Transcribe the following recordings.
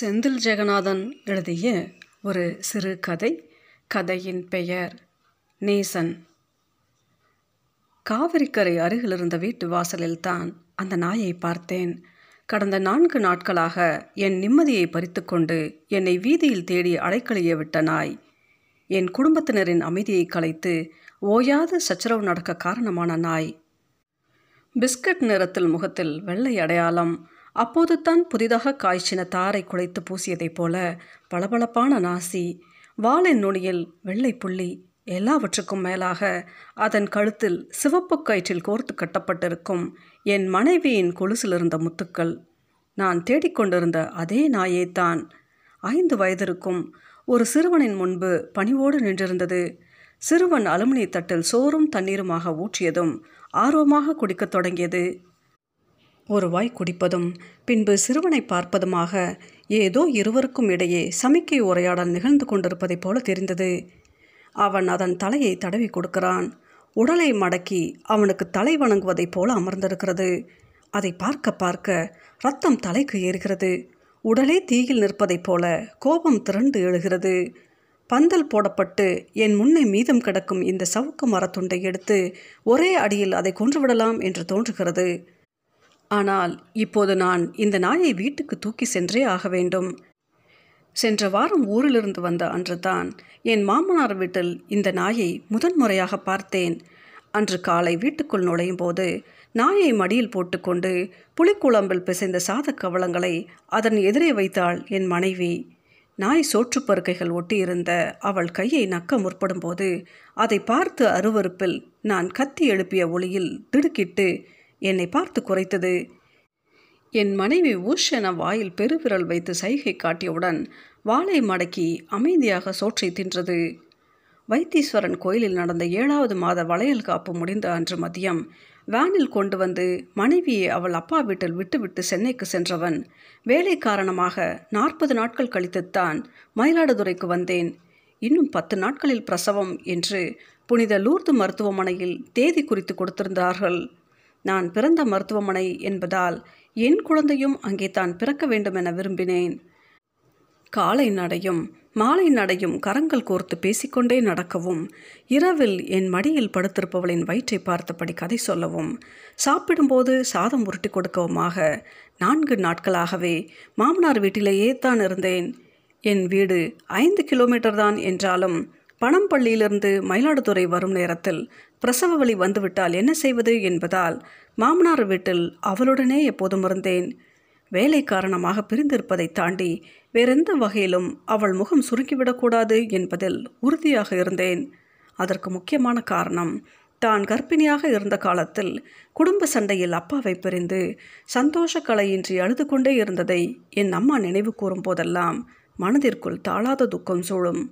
செந்தில் ஜெகநாதன் எழுதிய ஒரு சிறு கதை கதையின் பெயர் நேசன். காவிரிக்கரை அருகில் இருந்த வீட்டு வாசலில்தான் அந்த நாயை பார்த்தேன். கடந்த நான்கு நாட்களாக என் நிம்மதியை பறித்துக்கொண்டு என்னை வீதியில் தேடி அலைக்கழிய விட்ட நாய். என் குடும்பத்தினரின் அமைதியை கலைத்து ஓயாது சச்சரவு நடக்க காரணமான நாய். பிஸ்கட் நிறத்தில் முகத்தில் வெள்ளை அடையாளம் அப்போது தான் புதிதாக காய்ச்சின தாரை குலைத்து பூசியதைப் போல பளபளப்பான நாசி வாளின் நுனியில் வெள்ளை புள்ளி எல்லாவற்றுக்கும் மேலாக அதன் கழுத்தில் சிவப்பு கயிற்றில் கோர்த்து கட்டப்பட்டிருக்கும் என் மனைவியின் கொலுசில் இருந்த முத்துக்கள். நான் தேடிக்கொண்டிருந்த அதே நாயைத்தான். ஐந்து வயதிற்கும் ஒரு சிறுவனின் முன்பு பணிவோடு நின்றிருந்தது. சிறுவன் அலுமினி தட்டில் சோறும் தண்ணீருமாக ஊற்றியதும் ஆர்வமாக குடிக்கத் தொடங்கியது. ஒரு வாய் குடிப்பதும் பின்பு சிறுவனை பார்ப்பதுமாக ஏதோ இருவருக்கும் இடையே சமிக்கை உரையாடல் நிகழ்ந்து கொண்டிருப்பதைப் போல தெரிந்தது. அவன் அதன் தலையை தடவி கொடுக்கிறான். உடலை மடக்கி அவனுக்கு தலை வணங்குவதைப் போல அமர்ந்திருக்கிறது. அதை பார்க்க பார்க்க ரத்தம் தலைக்கு ஏறுகிறது. உடலே தீயில் நிற்பதைப் போல கோபம் திரண்டு எழுகிறது. பந்தல் போடப்பட்டு என் முன்னே மீதம் கிடக்கும் இந்த சவுக்கு மரத்துண்டை எடுத்து ஒரே அடியில் அதை கொன்றுவிடலாம் என்று தோன்றுகிறது. ஆனால் இப்போது நான் இந்த நாயை வீட்டுக்கு தூக்கி சென்றே ஆக வேண்டும். சென்ற வாரம் ஊரிலிருந்து வந்த அன்றுதான் என் மாமனார் வீட்டில் இந்த நாயை முதன்முறையாக பார்த்தேன். அன்று காலை வீட்டுக்குள் நுழையும் போது நாயை மடியில் போட்டுக்கொண்டு புளிக்குழம்பில் பிசைந்த சாத கவளங்களை அதன் எதிரே வைத்தாள் என் மனைவி. நாய் சோற்றுப்பருக்கைகள் ஒட்டியிருந்த அவள் கையை நக்க முற்படும்போது அதை பார்த்து அருவறுப்பில் நான் கத்தி எழுப்பிய ஒளியில் திடுக்கிட்டு என்னை பார்த்து குறைத்தது. என் மனைவி ஊஷ் என வாயில் பெருவிரல் வைத்து சைகை காட்டியவுடன் வாளை மடக்கி அமைதியாக சோற்றை தின்றது. வைத்தீஸ்வரன் கோயிலில் நடந்த ஏழாவது மாத வளையல் காப்பு முடிந்த அன்று மதியம் வேனில் கொண்டு வந்து மனைவியை அவள் அப்பா வீட்டில் விட்டுவிட்டு சென்னைக்கு சென்றவன் வேலை காரணமாக நாற்பது நாட்கள் கழித்துத்தான் மயிலாடுதுறைக்கு வந்தேன். இன்னும் பத்து நாட்களில் பிரசவம் என்று புனித லூர்து மருத்துவமனையில் தேதி குறித்து கொடுத்திருந்தார்கள். நான் பிறந்த மருத்துவமனை என்பதால் என் குழந்தையும் அங்கே தான் பிறக்க வேண்டும் என விரும்பினேன். காலை நடையும் மாலை நடையும் கரங்கள் கோர்த்து பேசிக்கொண்டே நடக்கவும் இரவில் என் மடியில் படுத்திருப்பவளின் வயிற்றை பார்த்தபடி கதை சொல்லவும் சாப்பிடும்போது சாதம் உருட்டி கொடுக்கவுமாக நான்கு நாட்களாகவே மாமனார் வீட்டிலேயே தான் இருந்தேன். என் வீடு ஐந்து கிலோமீட்டர் தான் என்றாலும் பணம்பள்ளியிலிருந்து மயிலாடுதுறை வரும் நேரத்தில் பிரசவ வழி வந்துவிட்டால் என்ன செய்வது என்பதால் மாமனார் வீட்டில் அவளுடனே எப்போதும் இருந்தேன். வேலை காரணமாக பிரிந்திருப்பதை தாண்டி வேறெந்த வகையிலும் அவள் முகம் சுருக்கிவிடக்கூடாது என்பதில் உறுதியாக இருந்தேன். அதற்கு முக்கியமான காரணம் தான் கர்ப்பிணியாக இருந்த காலத்தில் குடும்ப சண்டையில் அப்பாவை பிரிந்து சந்தோஷ கலையின்றி அழுது கொண்டே இருந்ததை என் அம்மா நினைவு கூறும் போதெல்லாம் மனதிற்குள் தாளாத துக்கம் சூழும்.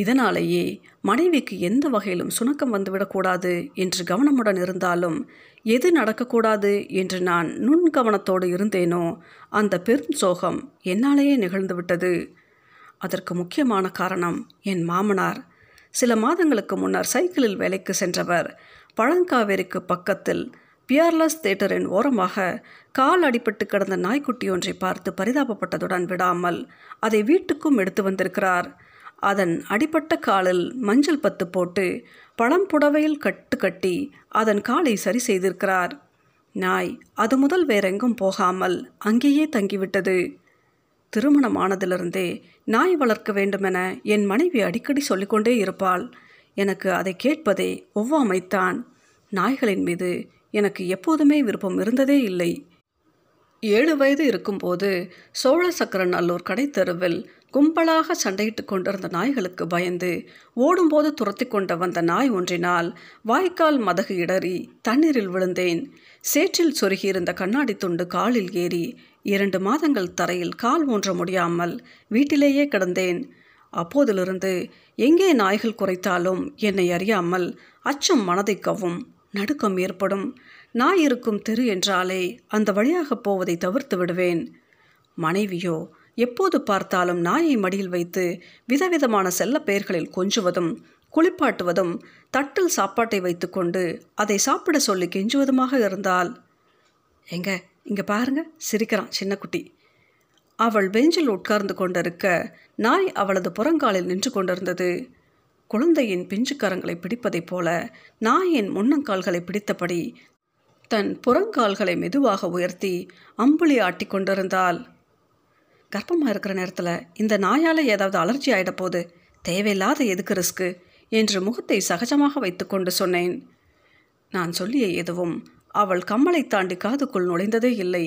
இதனாலேயே மனைவிக்கு எந்த வகையிலும் சுணக்கம் வந்துவிடக்கூடாது என்று கவனமுடன் இருந்தாலும் எது நடக்கக்கூடாது என்று நான் நுண் கவனத்தோடு இருந்தேனோ அந்த பெரும் சோகம் என்னாலேயே நிகழ்ந்துவிட்டது. அதற்கு முக்கியமான காரணம் என் மாமனார். சில மாதங்களுக்கு முன்னர் சைக்கிளில் வேலைக்கு சென்றவர் பழங்காவேரிக்கு பக்கத்தில் பியர்லஸ் தேட்டரின் ஓரமாக கால் அடிபட்டு கிடந்த நாய்க்குட்டி ஒன்றை பார்த்து பரிதாபப்பட்டதுடன் விடாமல் அதை வீட்டுக்கும் எடுத்து வந்திருக்கிறார். அதன் அடிப்பட்ட காலில் மஞ்சள் பத்து போட்டு பழம் புடவையில் கட்டு கட்டி அதன் காலை சரி செய்திருக்கிறார். நாய் அது முதல் வேறெங்கும் போகாமல் அங்கேயே தங்கிவிட்டது. திருமணமானதிலிருந்தே நாய் வளர்க்க வேண்டுமென என் மனைவி அடிக்கடி சொல்லிக்கொண்டே இருப்பாள். எனக்கு அதை கேட்பதே ஒவ்வாமைத்தான். நாய்களின் மீது எனக்கு எப்போதுமே விருப்பம் இருந்ததே இல்லை. ஏழு வயது இருக்கும்போது சோழ சக்கர சக்கரநல்லூர் கடைத்தெருவில் கும்பலாக சண்டையிட்டு கொண்டிருந்த நாய்களுக்கு பயந்து ஓடும்போது துரத்தி கொண்டு வந்த நாய் ஒன்றினால் வாய்க்கால் மதகு இடறி தண்ணீரில் விழுந்தேன். சேற்றில் சொருகியிருந்த கண்ணாடி துண்டு காலில் ஏறி இரண்டு மாதங்கள் தரையில் கால் ஊன்ற முடியாமல் வீட்டிலேயே கிடந்தேன். அப்போதிலிருந்து எங்கே நாய்கள் குறைத்தாலும் என்னை அறியாமல் அச்சம் மனதை கவும் நடுக்கம் ஏற்படும். நாய் இருக்கும் தெரு என்றாலே அந்த வழியாக போவதை தவிர்த்து விடுவேன். மனைவியோ எப்போது பார்த்தாலும் நாயை மடியில் வைத்து விதவிதமான செல்ல பெயர்களில் கொஞ்சுவதும் குளிப்பாட்டுவதும் தட்டில் சாப்பாட்டை வைத்துக்கொண்டு அதை சாப்பிட சொல்லி கெஞ்சுவதுமாக இருந்தால் எங்க இங்கே பாருங்க சிரிக்கிறான் சின்னக்குட்டி. அவள் பெஞ்சில் உட்கார்ந்து கொண்டிருக்க நாய் அவளது புறங்காலில் நின்று கொண்டிருந்தது. குழந்தையின் பிஞ்சுக்கரங்களை பிடிப்பதைப் போல நாயின் முன்னங்கால்களை பிடித்தபடி தன் புறங்கால்களை மெதுவாக உயர்த்தி அம்புலி ஆட்டி கொண்டிருந்தாள். கர்ப்பமாக இருக்கிற நேரத்தில் இந்த நாயால் ஏதாவது அலர்ஜி ஆகிடப்போது தேவையில்லாத எதுக்கு ரிஸ்க்கு என்று முகத்தை சகஜமாக வைத்துக்கொண்டு சொன்னேன். நான் சொல்லிய எதுவும் அவள் கம்மலை தாண்டி காதுக்குள் நுழைந்ததே இல்லை.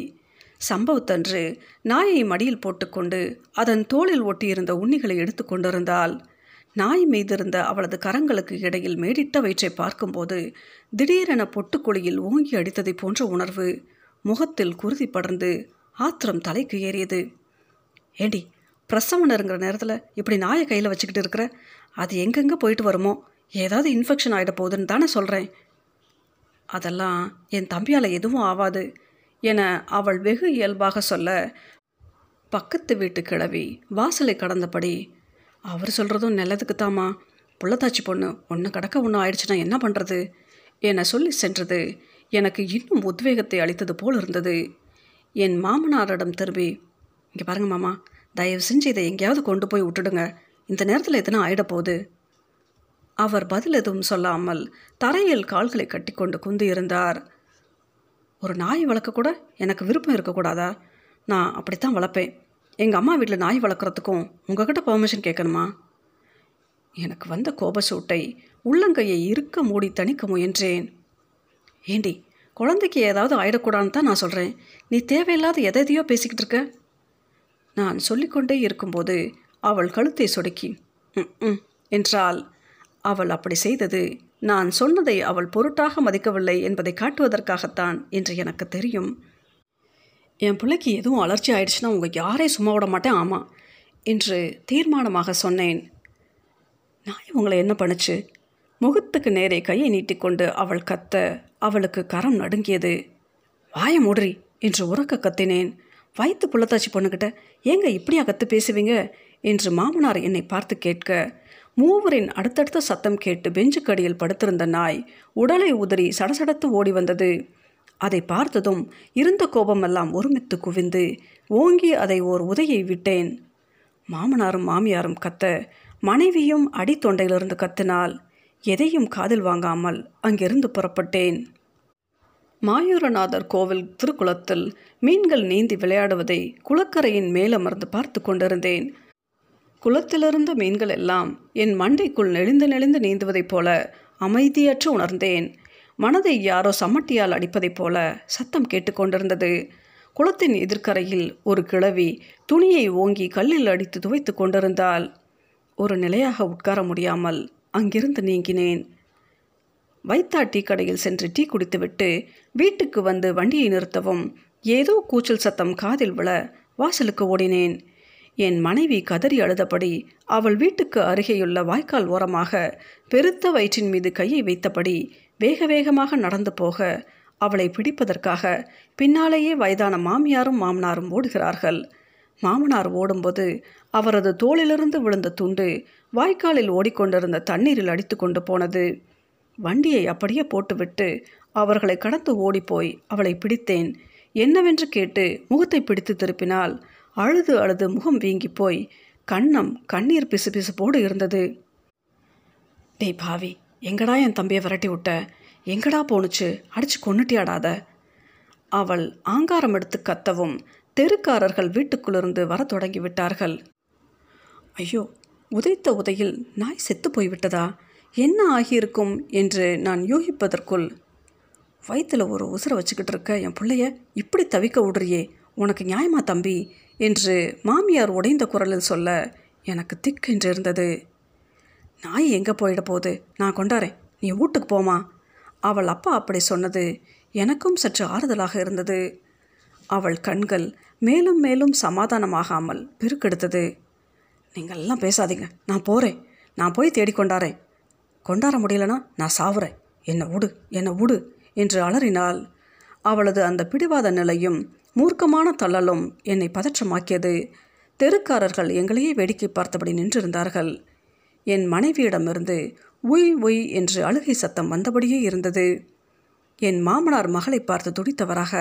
சம்பவத்தன்று நாயை மடியில் போட்டுக்கொண்டு அதன் தோளில் ஒட்டியிருந்த உண்ணிகளை எடுத்து கொண்டிருந்தாள். நாய் மீதிருந்த அவளது கரங்களுக்கு இடையில் மேடிட்ட வயிற்றை பார்க்கும்போது திடீரென பொட்டுக்குழியில் ஓங்கி அடித்ததை போன்ற உணர்வு முகத்தில் குருதி படர்ந்து ஆத்திரம் தலைக்கு ஏறியது. ஏண்டி பிரசவம் நெருங்குற நேரத்தில் இப்படி நாயை கையில் வச்சுக்கிட்டு இருக்கிற அது எங்கெங்கே போயிட்டு வருமோ? ஏதாவது இன்ஃபெக்ஷன் ஆகிட போகுதுன்னு தானே சொல்கிறேன் அதெல்லாம் என் தம்பியால் எதுவும் ஆகாது என அவள் வெகு இயல்பாக சொல்ல பக்கத்து வீட்டு கிளவி வாசலை கடந்தபடி அவர் சொல்கிறதும் நல்லதுக்கு தாமா புள்ளத்தாச்சி பொண்ணு ஒன்று கடக்க ஒன்று ஆயிடுச்சுன்னா என்ன பண்ணுறது என சொல்லி சென்றது எனக்கு இன்னும் உத்வேகத்தை அளித்தது போல் இருந்தது. என் மாமனாரிடம் திரும்பி இங்கே பாருங்க மாமா தயவு செஞ்சு இதை எங்கேயாவது கொண்டு போய் விட்டுடுங்க. இந்த நேரத்தில் எதுனா ஆயிடப்போகுது. அவர் பதில் எதுவும் சொல்லாமல் தரையில் கால்களை கட்டிக்கொண்டு குந்து இருந்தார். ஒரு நாய் வளர்க்க கூட எனக்கு விருப்பம் இருக்கக்கூடாதா நான் அப்படித்தான் வளர்ப்பேன். எங்கள் அம்மா வீட்டில் நாய் வளர்க்குறதுக்கும் உங்ககிட்ட பெர்மிஷன் கேட்கணுமா? எனக்கு வந்த கோபச்சூட்டை உள்ளங்கையை இருக்க மூடி தணிக்க முயன்றேன். ஏண்டி குழந்தைக்கு ஏதாவது ஆயிடக்கூடாதுன்னு தான் நான் சொல்கிறேன் நீ தேவையில்லாத எதை எதையோ பேசிக்கிட்டு இருக்க. நான் சொல்லிக்கொண்டே இருக்கும்போது அவள் கழுத்தை சொடுக்கி ம் ம் என்றாள். அவள் அப்படி செய்தது நான் சொன்னதை அவள் பொருட்டாக மதிக்கவில்லை என்பதை காட்டுவதற்காகத்தான் என்று எனக்கு தெரியும். என் பிள்ளைக்கு எதுவும் அலர்ச்சி ஆயிடுச்சுன்னா உங்கள் யாரையும் சும்மா விட மாட்டேன் ஆமாம் என்று தீர்மானமாக சொன்னேன். நான் உங்களை என்ன பண்ணுச்சு? முகத்துக்கு நேரே கையை நீட்டிக்கொண்டு அவள் கத்த அவளுக்கு கரம் நடுங்கியது. வாய மூடுறி என்று உறக்க கத்தினேன். வயிற்று புள்ளத்தாச்சி பொண்ணுக்கிட்ட ஏங்க இப்படியா கற்று பேசுவீங்க? என்று மாமனார் என்னை பார்த்து கேட்க மூவரின் அடுத்தடுத்த சத்தம் கேட்டு பெஞ்சுக்கடியில் படுத்திருந்த நாய் உடலை உதறி சடசடத்து ஓடி வந்தது. அதை பார்த்ததும் இருந்த கோபமெல்லாம் ஒருமித்து குவிந்து ஓங்கி அதை ஓர் உதையை விட்டேன். மாமனாரும் மாமியாரும் கத்த மனைவியும் அடித்தொண்டையிலிருந்து கத்தினால் எதையும் காதில் வாங்காமல் அங்கிருந்து புறப்பட்டேன். மாயூரநாதர் கோவில் திருக்குளத்தில் மீன்கள் நீந்தி விளையாடுவதை குளக்கரையின் மேலமர்ந்து பார்த்து கொண்டிருந்தேன். குளத்திலிருந்த மீன்கள் எல்லாம் என் மண்டைக்குள் நெளிந்து நெளிந்து நீந்துவதைப் போல அமைதியற்று உணர்ந்தேன். மனதை யாரோ சமட்டியால் அடிப்பதைப் போல சத்தம் கேட்டுக்கொண்டிருந்தது குளத்தின் எதிர்க்கரையில் ஒரு கிழவி துணியை ஓங்கி கல்லில் அடித்து துவைத்து கொண்டிருந்தால் ஒரு நிலையாக உட்கார முடியாமல் அங்கிருந்து நீங்கினேன். வைத்தா டீ கடையில் சென்று டீ குடித்துவிட்டு வீட்டுக்கு வந்து வண்டியை நிறுத்தவும் ஏதோ கூச்சல் சத்தம் காதில் விழ வாசலுக்கு ஓடினேன். என் மனைவி கதறி அழுதபடி அவள் வீட்டுக்கு அருகேயுள்ள வாய்க்கால் ஓரமாக பெருத்த வயிற்றின் மீது கையை வைத்தபடி வேக வேகமாக நடந்து போக அவளை பிடிப்பதற்காக பின்னாலேயே வயதான மாமியாரும் மாமனாரும் ஓடுகிறார்கள். மாமனார் ஓடும்போது அவரது தோளிலிருந்து விழுந்த துண்டு வாய்க்காலில் ஓடிக்கொண்டிருந்த தண்ணீரில் அடித்து கொண்டு போனது. வண்டியை அப்படியே போட்டுவிட்டு அவர்களை கடந்து ஓடிப்போய் அவளை பிடித்தேன். என்னவென்று கேட்டு முகத்தை பிடித்து திருப்பினால் அழுது அழுது முகம் வீங்கி போய் கண்ணம் கண்ணீர் பிசு பிசுப்போடு இருந்தது. டேய் பாவி எங்கடா என் தம்பியை விரட்டி விட்ட? எங்கடா போணுச்சு? அடிச்சு கொன்னுட்டியாடாத? அவள் ஆங்காரம் எடுத்து கத்தவும் தெருக்காரர்கள் வீட்டுக்குள்ளிருந்து வர தொடங்கி விட்டார்கள். ஐயோ உதைத்த உதையில் நாய் செத்து போய்விட்டதா? என்ன ஆகியிருக்கும் என்று நான் யூகிப்பதற்குள் வயிற்றில் ஒரு உசுரை வச்சுக்கிட்டு இருக்க என் பிள்ளைய இப்படி தவிக்க விடுறியே உனக்கு நியாயமா தம்பி? என்று மாமியார் உடைந்த குரலில் சொல்ல எனக்கு திக்கென்று இருந்தது. நாய் எங்கே போயிட போகுது? நான் கொண்டாரேன் நீ வீட்டுக்கு போமா அவள் அப்பா அப்படி சொன்னது எனக்கும் சற்று ஆறுதலாக இருந்தது. அவள் கண்கள் மேலும் மேலும் சமாதானமாகாமல் பெருக்கெடுத்தது. நீங்கள்லாம் பேசாதீங்க. நான் போகிறேன் நான் போய் தேடிக்கொண்டாரேன் கொண்டாட முடியலனா நான் சாவுறேன். என்னை விடு என்னை விடு என்று அலறினாள் அவளது அந்த பிடிவாத நிலையும் மூர்க்கமான தள்ளலும் என்னை பதற்றமாக்கியது. தெருக்காரர்கள் எங்களையே வேடிக்கை பார்த்தபடி நின்றிருந்தார்கள். என் மனைவியிடமிருந்து உய் உய் என்று அழுகை சத்தம் வந்தபடியே இருந்தது. என் மாமனார் மகளை பார்த்து துடித்தவராக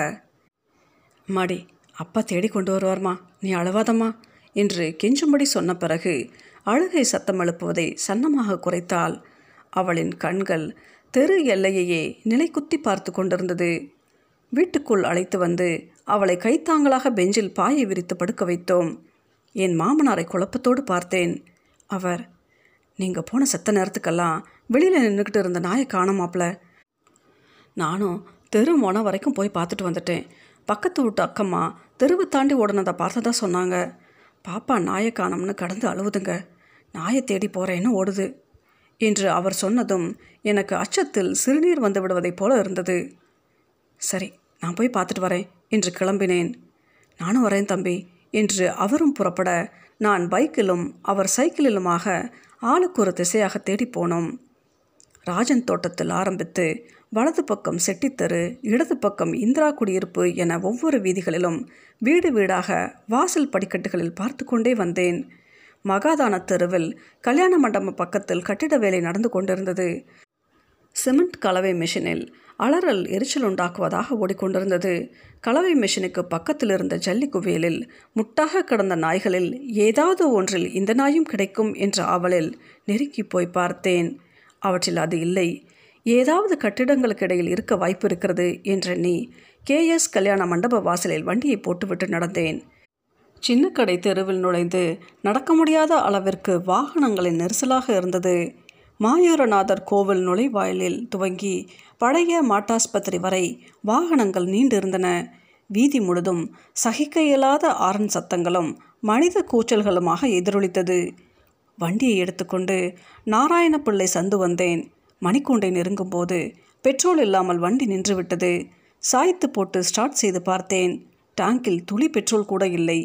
மாடி அப்பா தேடி கொண்டு வருவார்மா நீ அழுவாதம்மா என்று கெஞ்சும்படி சொன்ன பிறகு அழுகை சத்தம் எழுப்புவதை சன்னமாக குறைத்தாள் அவளின் கண்கள் தெரு எல்லையையே நிலைக்குத்தி பார்த்து கொண்டிருந்தது. வீட்டுக்குள் அழைத்து வந்து அவளை கைத்தாங்களாக பெஞ்சில் பாயை விரித்து படுக்க வைத்தோம். என் மாமனாரை குழப்பத்தோடு பார்த்தேன். அவர் நீங்கள் போன செத்த நேரத்துக்கெல்லாம் வெளியில் நின்றுக்கிட்டு இருந்த நாயை காணமாப்ல நானும் தெரு மொன வரைக்கும் போய் பார்த்துட்டு வந்துட்டேன். பக்கத்து வீட்டு அக்கம்மா தெருவை தாண்டி ஓடினதை பார்த்ததா சொன்னாங்க. பாப்பா நாயை காணோம்னு கடந்து அழுவுதுங்க. நாயை தேடி போகிறேன்னு ஓடுது. என்று அவர் சொன்னதும் எனக்கு அச்சத்தில் சிறுநீர் வந்து விடுவதைப் போல இருந்தது. சரி நான் போய் பார்த்துட்டு வரேன் என்று கிளம்பினேன். நானும் வரேன் தம்பி என்று அவரும் புறப்பட நான் பைக்கிலும் அவர் சைக்கிளிலுமாக ஆளுக்கு ஒரு திசையாக தேடி போனோம். ராஜன் தோட்டத்தில் ஆரம்பித்து வலது பக்கம் செட்டித்தெரு இடது பக்கம் இந்திரா குடியிருப்பு என ஒவ்வொரு வீதிகளிலும் வீடு வீடாக வாசல் படிக்கட்டுகளில் பார்த்து கொண்டே வந்தேன். மகாதான தெருவில் கல்யாண மண்டபம் பக்கத்தில் கட்டிட வேலை நடந்து கொண்டிருந்தது. சிமெண்ட் கலவை மிஷினில் அலறல் எரிச்சல் உண்டாக்குவதாக ஓடிக்கொண்டிருந்தது. கலவை மிஷினுக்கு பக்கத்தில் இருந்த ஜல்லி குவியலில் முட்டாக கிடந்த நாய்களில் ஏதாவது ஒன்றில் இந்த நாயும் கிடைக்கும் என்ற ஆவலில் நெருக்கி போய் பார்த்தேன். அவற்றில் அது இல்லை. ஏதாவது கட்டிடங்களுக்கு இடையில் இருக்க வாய்ப்பு இருக்கிறது என்றெண்ணி கேஎஸ் கல்யாண மண்டப வாசலில் வண்டியை போட்டுவிட்டு நடந்தேன். சின்ன கடை தெருவில் நுழைந்து நடக்க முடியாத அளவிற்கு வாகனங்களின் நெரிசலாக இருந்தது. மாயூரநாதர் கோவில் நுழைவாயிலில் துவங்கி பழைய மாட்டாஸ்பத்திரி வரை வாகனங்கள் நீண்டிருந்தன. வீதி முழுதும் சகிக்க இயலாத ஆரன் சத்தங்களும் மனித கூச்சல்களுமாக எதிரொலித்தது. வண்டியை எடுத்துக்கொண்டு நாராயணப்பிள்ளை சந்து வந்தேன். மணிக்கூண்டை நெருங்கும்போது பெட்ரோல் இல்லாமல் வண்டி நின்றுவிட்டது. சாய்த்து போட்டு ஸ்டார்ட் செய்து பார்த்தேன். டேங்கில் துளி பெட்ரோல் கூட இல்லை.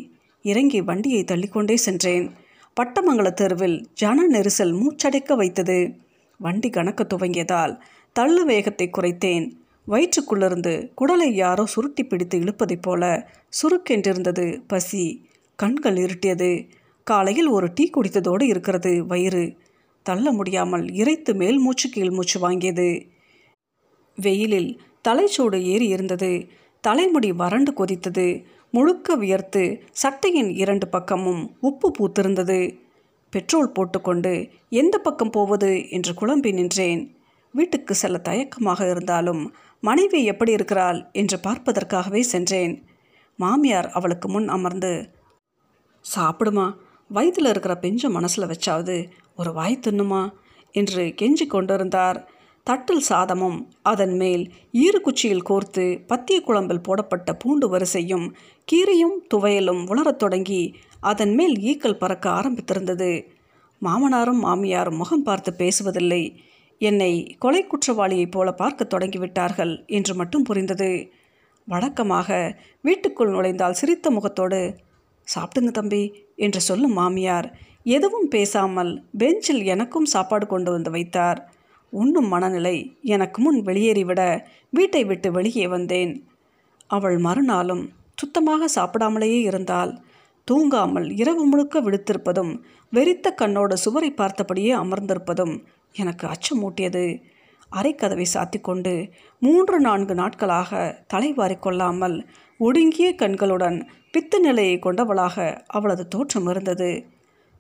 இறங்கி வண்டியை தள்ளிக்கொண்டே சென்றேன். பட்டமங்கல தெருவில் ஜன நெரிசல் மூச்சடைக்க வைத்தது. வண்டி கணக்க துவங்கியதால் தள்ளு வேகத்தை குறைத்தேன். வயிற்றுக்குள்ளிருந்து குடலை யாரோ சுருட்டி பிடித்து இழுப்பதைப் போல சுருக்கென்றிருந்தது பசி. கண்கள் இருட்டியது. காலையில் ஒரு டீ குடித்ததோடு இருக்கிறது வயிறு. தள்ள முடியாமல் இறைத்து மேல் மூச்சு கீழ் மூச்சு வாங்கியது. வெயிலில் தலைச்சூடு ஏறி இருந்தது தலைமுடி வறண்டு கொதித்தது. முழுக்க வியர்த்து சட்டையின் இரண்டு பக்கமும் உப்பு பூத்திருந்தது. பெட்ரோல் போட்டுக்கொண்டு எந்த பக்கம் போவது என்று குழம்பி நின்றேன். வீட்டுக்கு செல்ல தயக்கமாக இருந்தாலும் மனைவி எப்படி இருக்கிறாள்? என்று பார்ப்பதற்காகவே சென்றேன். மாமியார் அவளுக்கு முன் அமர்ந்து சாப்பிடுமா வயிற்றில் இருக்கிற பெஞ்ச மனசில் வச்சாவது ஒரு வாய் தின்னுமா? என்று கெஞ்சி கொண்டிருந்தார். தட்டில் சாதமும் அதன் மேல் ஈறுகுச்சியில் கோர்த்து பத்திய குழம்பில் போடப்பட்ட பூண்டு வரிசையும் கீரையும் துவையலும் உலரத் தொடங்கி அதன் மேல் ஈக்கள் பறக்க ஆரம்பித்திருந்தது. மாமனாரும் மாமியாரும் முகம் பார்த்து பேசுவதில்லை. என்னை கொலை குற்றவாளியைப் போல பார்க்க தொடங்கிவிட்டார்கள் என்று மட்டும் புரிந்தது. வழக்கமாக வீட்டுக்குள் நுழைந்தால் சிரித்த முகத்தோடு சாப்பிடுங்க தம்பி என்று சொல்லும் மாமியார் எதுவும் பேசாமல் பெஞ்சில் எனக்கும் சாப்பாடு கொண்டு வந்து வைத்தார். உண்ணும் மனநிலை எனக்கு முன் வெளியேறிவிட வீட்டை விட்டு வெளியே வந்தேன். அவள் மறுநாளும் சுத்தமாக சாப்பிடாமலேயே இருந்தால் தூங்காமல் இரவு முழுக்க விடுத்திருப்பதும் வெறித்த கண்ணோடு சுவரை பார்த்தபடியே அமர்ந்திருப்பதும் எனக்கு அச்சமூட்டியது. அரைக்கதவை சாத்திக்கொண்டு மூன்று நான்கு நாட்களாக தலைவாரி கொள்ளாமல் ஒடுங்கிய கண்களுடன் பித்து நிலையை கொண்டவளாக அவளது தோற்றம் இருந்தது.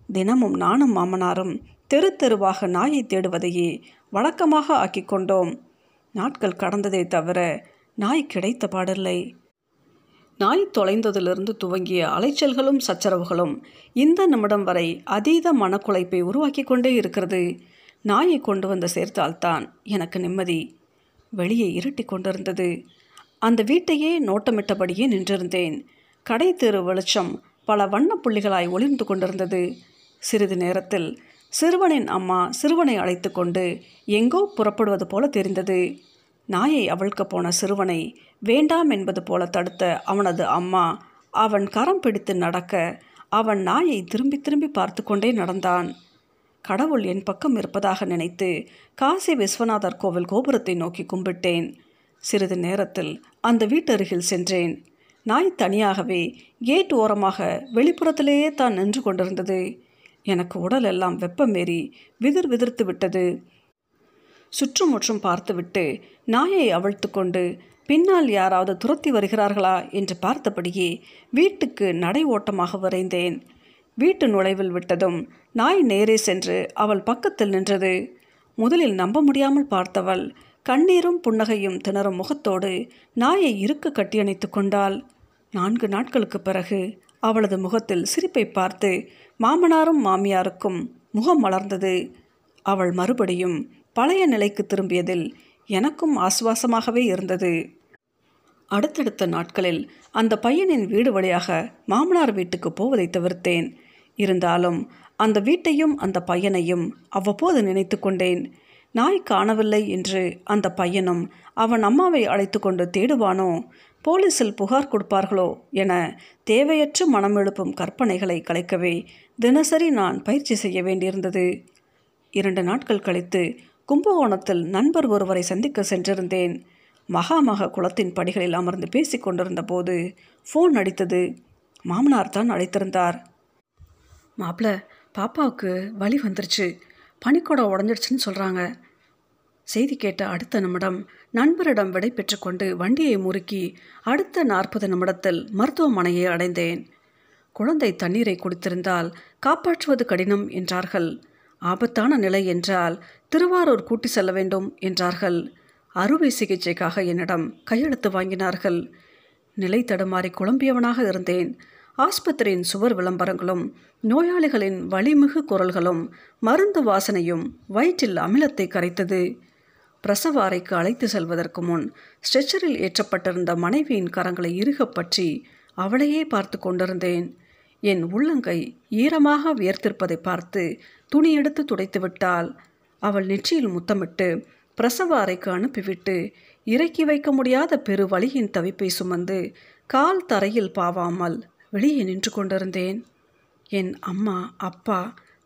தினமும் நானும் மாமனாரும் தெரு தெருவாக நாயை தேடுவதையே வழக்கமாக ஆக்கி கொண்டோம். நாட்கள் கடந்ததை தவிர நாய் கிடைத்த பாடில்லை. நாய் தொலைந்ததிலிருந்து துவங்கிய அலைச்சல்களும் சச்சரவுகளும் இந்த நிமிடம் வரை அதீத மனக்குலைப்பை உருவாக்கி கொண்டே இருக்கிறது. நாயை கொண்டு வந்து சேர்த்தால்தான் எனக்கு நிம்மதி. வெளியே இருட்டி கொண்டிருந்தது. அந்த வீட்டையே நோட்டமிட்டபடியே நின்றிருந்தேன். கடை தெரு வெளிச்சம் பல வண்ணப் புள்ளிகளாய் ஒளிர்ந்து கொண்டிருந்தது. சிறிது நேரத்தில் சிறுவனின் அம்மா சிறுவனை அழைத்து கொண்டு எங்கோ புறப்படுவது போல தெரிந்தது. நாயை அவிழ்க்க போன சிறுவனை வேண்டாம் என்பது போல தடுத்த அவனது அம்மா அவன் கரம் பிடித்து நடக்க அவன் நாயை திரும்பி திரும்பி பார்த்து கொண்டே நடந்தான். கடவுள் என் பக்கம் இருப்பதாக நினைத்து காசி விஸ்வநாதர் கோவில் கோபுரத்தை நோக்கி கும்பிட்டேன். சிறிது நேரத்தில் அந்த வீட்டருகில் சென்றேன். நாய் தனியாகவே கேட் ஓரமாக வெளிப்புறத்திலேயே தான் நின்று கொண்டிருந்தது. எனக்கு உடல் எல்லாம் வெப்பமேறி விதிர் விதிர்த்து விட்டது. சுற்றுமுற்றும் பார்த்துவிட்டு நாயை அவிழ்த்து கொண்டு பின்னால் யாராவது துரத்தி வருகிறார்களா என்று பார்த்தபடியே வீட்டுக்கு நடை ஓட்டமாக விரைந்தேன். வீட்டு நுழைவில் விட்டதும் நாய் நேரே சென்று அவள் பக்கத்தில் நின்றது. முதலில் நம்ப முடியாமல் பார்த்தவள் கண்ணீரும் புன்னகையும் திணறும் முகத்தோடு நாயை இருக்க கட்டியணைத்து கொண்டாள். நான்கு நாட்களுக்கு பிறகு அவளது முகத்தில் சிரிப்பை பார்த்து மாமனாரும் மாமியாருக்கும் முகம் மலர்ந்தது. அவள் மறுபடியும் பழைய நிலைக்கு திரும்பியதில் எனக்கும் ஆசுவாசமாகவே இருந்தது. அடுத்தடுத்த நாட்களில் அந்த பையனின் வீடு வழியாக மாமனார் வீட்டுக்கு போவதை தவிர்த்தேன். இருந்தாலும் அந்த வீட்டையும் அந்த பையனையும் அவ்வப்போது நினைத்து கொண்டேன். நாய் காணவில்லை என்று அந்த பையனும் அவன் அம்மாவை அழைத்து கொண்டு தேடுவானோ போலீஸில் புகார் கொடுப்பார்களோ என தேவையற்ற மனம் எழுப்பும் கற்பனைகளை கலைக்கவே தினசரி நான் பயிற்சி செய்ய வேண்டியிருந்தது. இரண்டு நாட்கள் கழித்து கும்பகோணத்தில் நண்பர் ஒருவரை சந்திக்க சென்றிருந்தேன். மகாமக குளத்தின் படிகளில் அமர்ந்து பேசி கொண்டிருந்த போது ஃபோன் அடித்தது. மாமனார் தான் அழைத்திருந்தார். மாப்பிள்ள பாப்பாவுக்கு வலி வந்துருச்சு. பனிக்கூடம் உடஞ்சிடுச்சுன்னு சொல்கிறாங்க செய்தி கேட்ட அடுத்த நிமிடம் நண்பரிடம் விடை பெற்றுக்கொண்டு வண்டியை முறுக்கி அடுத்த நாற்பது நிமிடத்தில் மருத்துவமனையை அடைந்தேன். குழந்தை தண்ணீரை குடித்திருந்தால் காப்பாற்றுவது கடினம் என்றார்கள். ஆபத்தான நிலை என்றால் திருவாரூர் கூட்டி செல்ல வேண்டும் என்றார்கள். அறுவை சிகிச்சைக்காக என்னிடம் கையெழுத்து வாங்கினார்கள். நிலை தடுமாறி குழம்பியவனாக இருந்தேன். ஆஸ்பத்திரியின் சுவர் விளம்பரங்களும் நோயாளிகளின் வலிமிகு குரல்களும் மருந்து வாசனையும் வயிற்றில் அமிலத்தை கரைத்தது. பிரசவ அறைக்கு அழைத்து செல்வதற்கு முன் ஸ்ட்ரெச்சரில் ஏற்றப்பட்டிருந்த மனைவியின் கரங்களை இறுகப்பற்றி அவளையே பார்த்து கொண்டிருந்தேன். என் உள்ளங்கை ஈரமாக வியர்த்திருப்பதை பார்த்து துணி எடுத்து துடைத்து விட்டால் அவள் நெற்றியில் முத்தமிட்டு பிரசவ அறைக்கு அனுப்பிவிட்டு இறக்கி வைக்க முடியாத பெரு வழியின் தவிப்பை சுமந்து கால் தரையில் பாவாமல் வெளியே நின்று கொண்டிருந்தேன். என் அம்மா அப்பா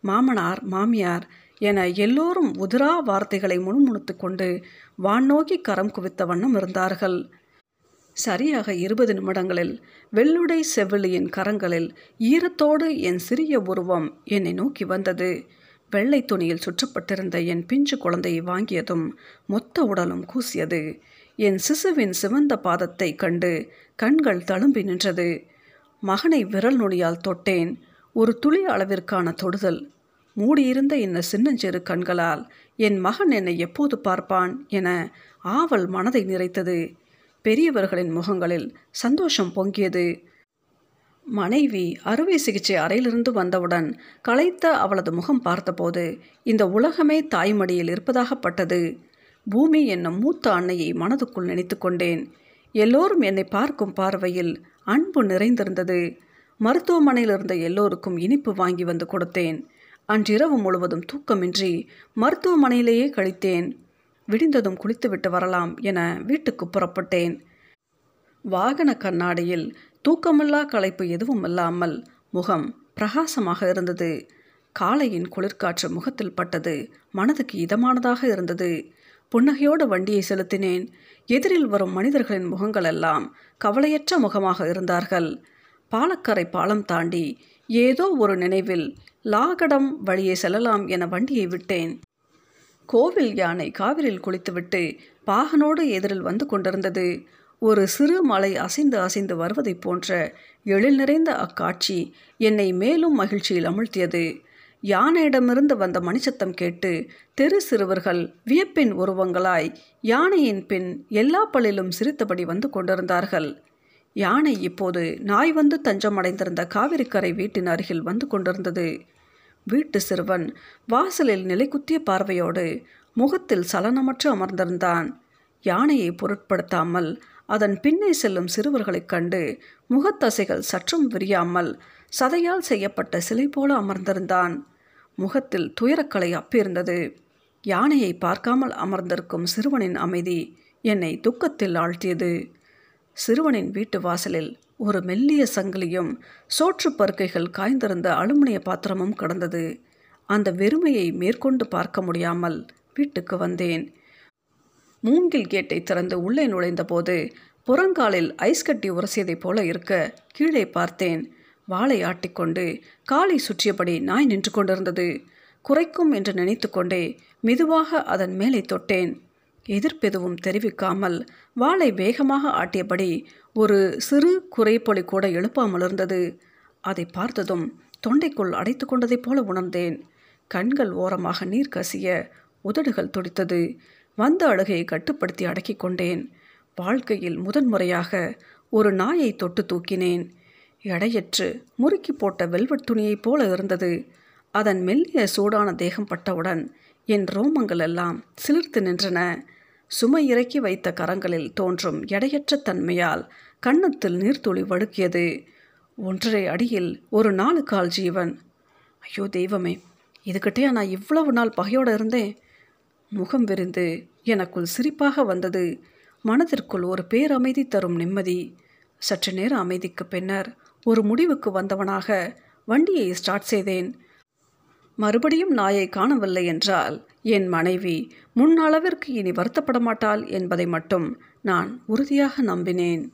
மாமனார் மாமியார் என எல்லோரும் உதிரா வார்த்தைகளை முணுமுணுத்து கொண்டு வான் கரம் குவித்த வண்ணம் இருந்தார்கள். சரியாக இருபது நிமிடங்களில் வெள்ளுடை செவிலியின் கரங்களில் ஈரத்தோடு என் சிறிய உருவம் என்னை நோக்கி வந்தது. வெள்ளை துணியில் சுற்றப்பட்டிருந்த என் பிஞ்சு குழந்தையை வாங்கியதும் மொத்த உடலும் கூசியது. என் சிசுவின் சிவந்த பாதத்தை கண்டு கண்கள் தழும்பி நின்றது. மகனை விரல் நுனியால் தொட்டேன். ஒரு துளி அளவிற்கான தொடுதல் மூடியிருந்த இந்த சின்னஞ்சிறு கண்களால் என் மகன் என்னை எப்போது பார்ப்பான்? என ஆவல் மனதை நிறைத்தது. பெரியவர்களின் முகங்களில் சந்தோஷம் பொங்கியது. மனைவி அறுவை சிகிச்சை அறையிலிருந்து வந்தவுடன் களைத்த அவளது முகம் பார்த்தபோது இந்த உலகமே தாய்மடியில் இருப்பதாகப்பட்டது பூமி என்னும் மூத்த அன்னையை மனதுக்குள் நினைத்து கொண்டேன். எல்லோரும் என்னை பார்க்கும் பார்வையில் அன்பு நிறைந்திருந்தது. மருத்துவமனையில் இருந்த எல்லோருக்கும் இனிப்பு வாங்கி வந்து கொடுத்தேன். அன்றிரவு முழுவதும் தூக்கமின்றி மருத்துவமனையிலேயே கழித்தேன். விடிந்ததும் குளித்துவிட்டு வரலாம் என வீட்டுக்கு புறப்பட்டேன். வாகன கண்ணாடியில் தூக்கமில்லா களைப்பு எதுவும் இல்லாமல் முகம் பிரகாசமாக இருந்தது. காலையின் குளிர்காற்று முகத்தில் பட்டது. மனதுக்கு இதமானதாக இருந்தது. புன்னகையோடு வண்டியை செலுத்தினேன். எதிரில் வரும் மனிதர்களின் முகங்களெல்லாம் கவலையற்ற முகமாக இருந்தார்கள். பாலக்கரை பாலம் தாண்டி ஏதோ ஒரு நினைவில் லாகடம் வழியே செல்லலாம் என வண்டியை விட்டேன். கோவில் யானை காவிரியில் குளித்துவிட்டு பாகனோடு எதிரில் வந்து கொண்டிருந்தது. ஒரு சிறு மலை அசைந்து அசைந்து வருவதைப் போன்ற எழில் நிறைந்த அக்காட்சி என்னை மேலும் மகிழ்ச்சியில் அமிழ்த்தியது. யானையிடமிருந்து வந்த மணிச்சத்தம் கேட்டு தெரு சிறுவர்கள் வியப்பின் உருவங்களாய் யானையின் பின் எல்லா பள்ளிலும் சிரித்தபடி வந்து கொண்டிருந்தார்கள். யானை இப்போது நாய் வந்து தஞ்சமடைந்திருந்த காவிரிக்கரை வீட்டின் அருகில் வந்து கொண்டிருந்தது. வீட்டு சிறுவன் வாசலில் நிலைக்குத்திய பார்வையோடு முகத்தில் சலனமற்று அமர்ந்திருந்தான். யானையை பொருட்படுத்தாமல் அதன் பின்னே செல்லும் சிறுவர்களைக் கண்டு முகத்தசைகள் சற்றும் விரியாமல் சதையால் செய்யப்பட்ட சிலை போல அமர்ந்திருந்தான். முகத்தில் துயரக்கலை அப்பிருந்தது. யானையை பார்க்காமல் அமர்ந்திருக்கும் சிறுவனின் அமைதி என்னை துக்கத்தில் ஆழ்த்தியது. சிறுவனின் வீட்டு வாசலில் ஒரு மெல்லிய சங்கிலியும் சோற்று பருக்கைகள் காய்ந்திருந்த அலுமினிய பாத்திரமும் கடந்தது. அந்த வெறுமையை மேற்கொண்டு பார்க்க முடியாமல் வீட்டுக்கு வந்தேன். மூங்கில் கேட்டை திறந்து உள்ளே நுழைந்தபோது புறங்காலில் ஐஸ் கட்டி உரசியதைப் போல இருக்க கீழே பார்த்தேன். வாளை ஆட்டிக்கொண்டு காலை சுற்றியபடி நாய் நின்று கொண்டிருந்தது. குறைக்கும் என்று நினைத்து கொண்டே மெதுவாக அதன் மேலே தொட்டேன். எதிர்ப்பெதுவும் தெரிவிக்காமல் வாளை வேகமாக ஆட்டியபடி ஒரு சிறு குறைப்பொலி கூட எழுப்பாமல் இருந்தது. அதை பார்த்ததும் தொண்டைக்குள் அடைத்து கொண்டதைப் போல உணர்ந்தேன். கண்கள் ஓரமாக நீர் கசிய உதடுகள் துடித்தது. வந்த அழுகையை கட்டுப்படுத்தி அடக்கிக் கொண்டேன். வாழ்க்கையில் முதன்முறையாக ஒரு நாயை தொட்டு தூக்கினேன். எடையற்று முறுக்கி போட்ட வெல்வெட் துணியைப் போல இருந்தது. அதன் மெல்லிய சூடான தேகம் பட்டவுடன் என் ரோமங்கள் எல்லாம் சிலிர்த்து நின்றன. சுமை இறக்கி வைத்த கரங்களில் தோன்றும் எடையற்ற தன்மையால் கன்னத்தில் நீர்த்துளி வழுக்கியது. ஒன்றரை அடியில் ஒரு நாலு கால் ஜீவன். ஐயோ தெய்வமே இதுகிட்டே நான் இவ்வளவு நாள் பகையோடு இருந்தேன். முகம் விரிந்து எனக்குள் சிரிப்பாக வந்தது. மனதிற்குள் ஒரு பேரமைதி தரும் நிம்மதி. சற்று நேர அமைதிக்கு பின்னர் ஒரு முடிவுக்கு வந்தவனாக வண்டியை ஸ்டார்ட் செய்தேன். மறுபடியும் நாயை காணவில்லை என்றால் என் மனைவி முன்னளவிற்கு இனி வருத்தப்பட மாட்டாள் என்பதை மட்டும் நான் உறுதியாக நம்பினேன்.